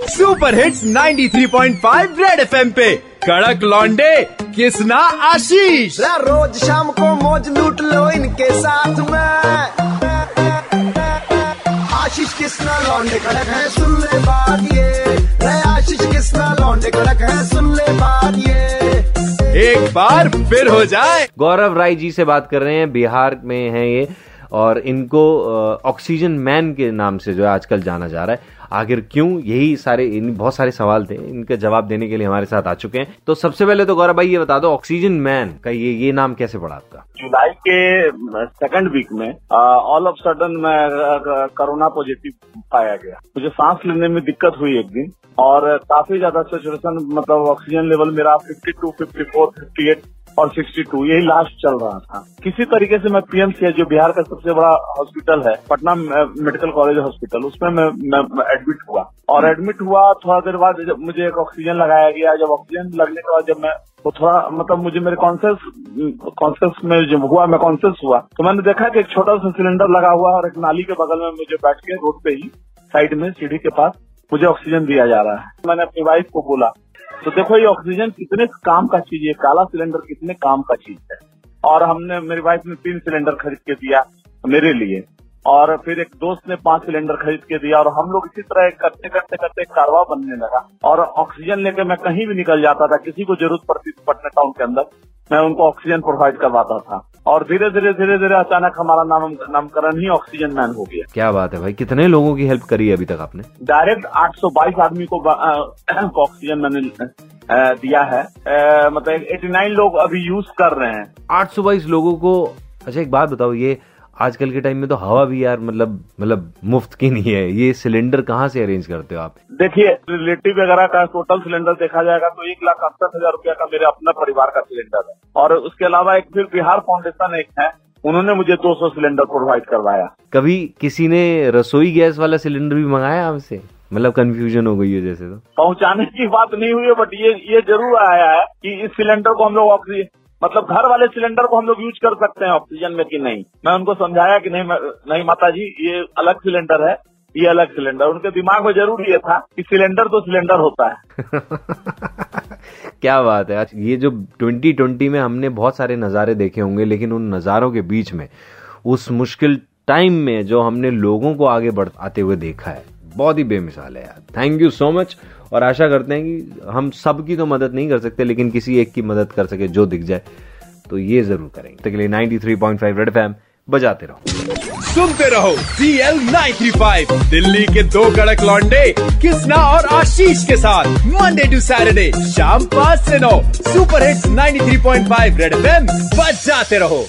Super hits 93.5 red FM पे। कड़क लॉन्डे किसना आशीष। रोज शाम को मौज लूट लो इनके साथ में। आशीष किसना लौंडे कड़क है सुन ले बात ये। आशीष किसना लौंडे कड़क है सुन ले बात ये। एक बार फिर हो जाए। गौरव राय जी से बात कर रहे हैं बिहार में हैं ये। और इनको ऑक्सीजन मैन के नाम से जो है आजकल जाना जा रहा है। आखिर क्यों? यही सारे इन बहुत सारे सवाल थे। इनके जवाब देने के लिए हमारे साथ आ चुके हैं। तो सबसे पहले तो गौरव भाई ये बता दो ऑक्सीजन मैन का ये ये नाम कैसे पड़ा आपका? जुलाई के सेकंड वीक में ऑल ऑफ़ सडन मैं कोरोना पॉजिटिव पाया गया। मुझे सांस लेने में दिक्कत हुई एक दिन और काफ़ी ज़्यादा सिचुएशन मतलब ऑक्सीजन लेवल मेरा 52, 54, 58 और 62 यही लास्ट चल रहा था। किसी तरीके से मैं पीएमसीएच जो बिहार का सबसे बड़ा हॉस्पिटल है पटना मेडिकल कॉलेज हॉस्पिटल उसमें मैं, मैं, मैं एडमिट हुआ। और एडमिट हुआ थोड़ा देर बाद जब मुझे एक ऑक्सीजन लगाया गया जब ऑक्सीजन लगने के बाद जब मैं तो थोड़ा मतलब मुझे मेरे कॉन्सियस कॉन्सियस में जब हुआ मैं कॉन्सियस हुआ तो मैंने देखा कि एक छोटा सा सिलेंडर लगा हुआ और एक नाली के बगल में मुझे बैठ के रोड पे ही साइड में सीढ़ी के पास मुझे ऑक्सीजन दिया जा रहा है। मैंने अपनी वाइफ को बोला तो देखो, ये ऑक्सीजन कितने काम का चीज़ है, काला सिलेंडर कितने काम का चीज़ है। और हमने, मेरी वाइफ ने तीन सिलेंडर खरीद के दिया मेरे लिए। और फिर एक दोस्त ने पाँच सिलेंडर खरीद के दिया, और हम लोग इसी तरह करते करते करते कारवा बनने लगा। और ऑक्सीजन लेके मैं कहीं भी निकल जाता था, किसी को ज़रूरत पड़ती थी पटना टाउन के अंदर। मैं उनको ऑक्सीजन प्रोवाइड करवाता था। और धीरे धीरे धीरे धीरे अचानक हमारा नाम नामकरण ही ऑक्सीजन मैन हो गया। क्या बात है भाई कितने लोगों की हेल्प करी है अभी तक आपने? डायरेक्ट 822 आदमी को ऑक्सीजन मैंने दिया है। मतलब 89 लोग अभी यूज़ कर रहे हैं। 822 लोगों को अच्छा एक बात बताओ ये आजकल के टाइम में तो हवा भी यार मतलब मतलब मुफ़्त की नहीं है। ये सिलेंडर कहाँ से अरेंज करते हो आप? देखिए रिलेटिव वगैरह का टोटल सिलेंडर देखा जाएगा तो एक लाख अड़सठ हज़ार रूपया का मेरे अपना परिवार का सिलेंडर है। और उसके अलावा एक फिर बिहार फाउंडेशन एक है उन्होंने मुझे 200 सिलेंडर प्रोवाइड करवाया। कभी किसी ने रसोई गैस वाला सिलेंडर भी मंगाया आपसे? मतलब कंफ्यूजन हो गई है जैसे तो। पहुँचाने की बात नहीं हुई है बट ये ये ज़रूर आया है कि इस सिलेंडर को हम लोग मतलब घर वाले सिलेंडर को हम लोग यूज़ कर सकते हैं ऑक्सीजन में कि नहीं? मैं उनको समझाया कि नहीं नहीं माता जी ये अलग सिलेंडर है, ये अलग सिलेंडर। उनके दिमाग में ज़रूर ये था कि सिलेंडर तो सिलेंडर होता है। क्या बात है। आज ये जो 2020 में हमने बहुत सारे नज़ारे देखे होंगे, लेकिन उन नज़ारों के बीच में, उस मुश्किल टाइम में जो हमने लोगों को आगे बढ़ आते हुए देखा है, बहुत ही बेमिसाल है यार। थैंक यू सो मच और आशा करते हैं कि हम सब की तो मदद नहीं कर सकते, लेकिन किसी एक की मदद कर सके जो दिख जाए। तो ये ज़रूर करेंगे। के लिए 93.5 रेड एफएम बजाते रहो। सुनते रहो सी एल दिल्ली के दो कड़क लॉन्डे कृष्णा और आशीष के साथ मंडे टू सैटरडे शाम पाँच से नौ सुपर हिट्स 93.5 रेड एफएम बजाते रहो।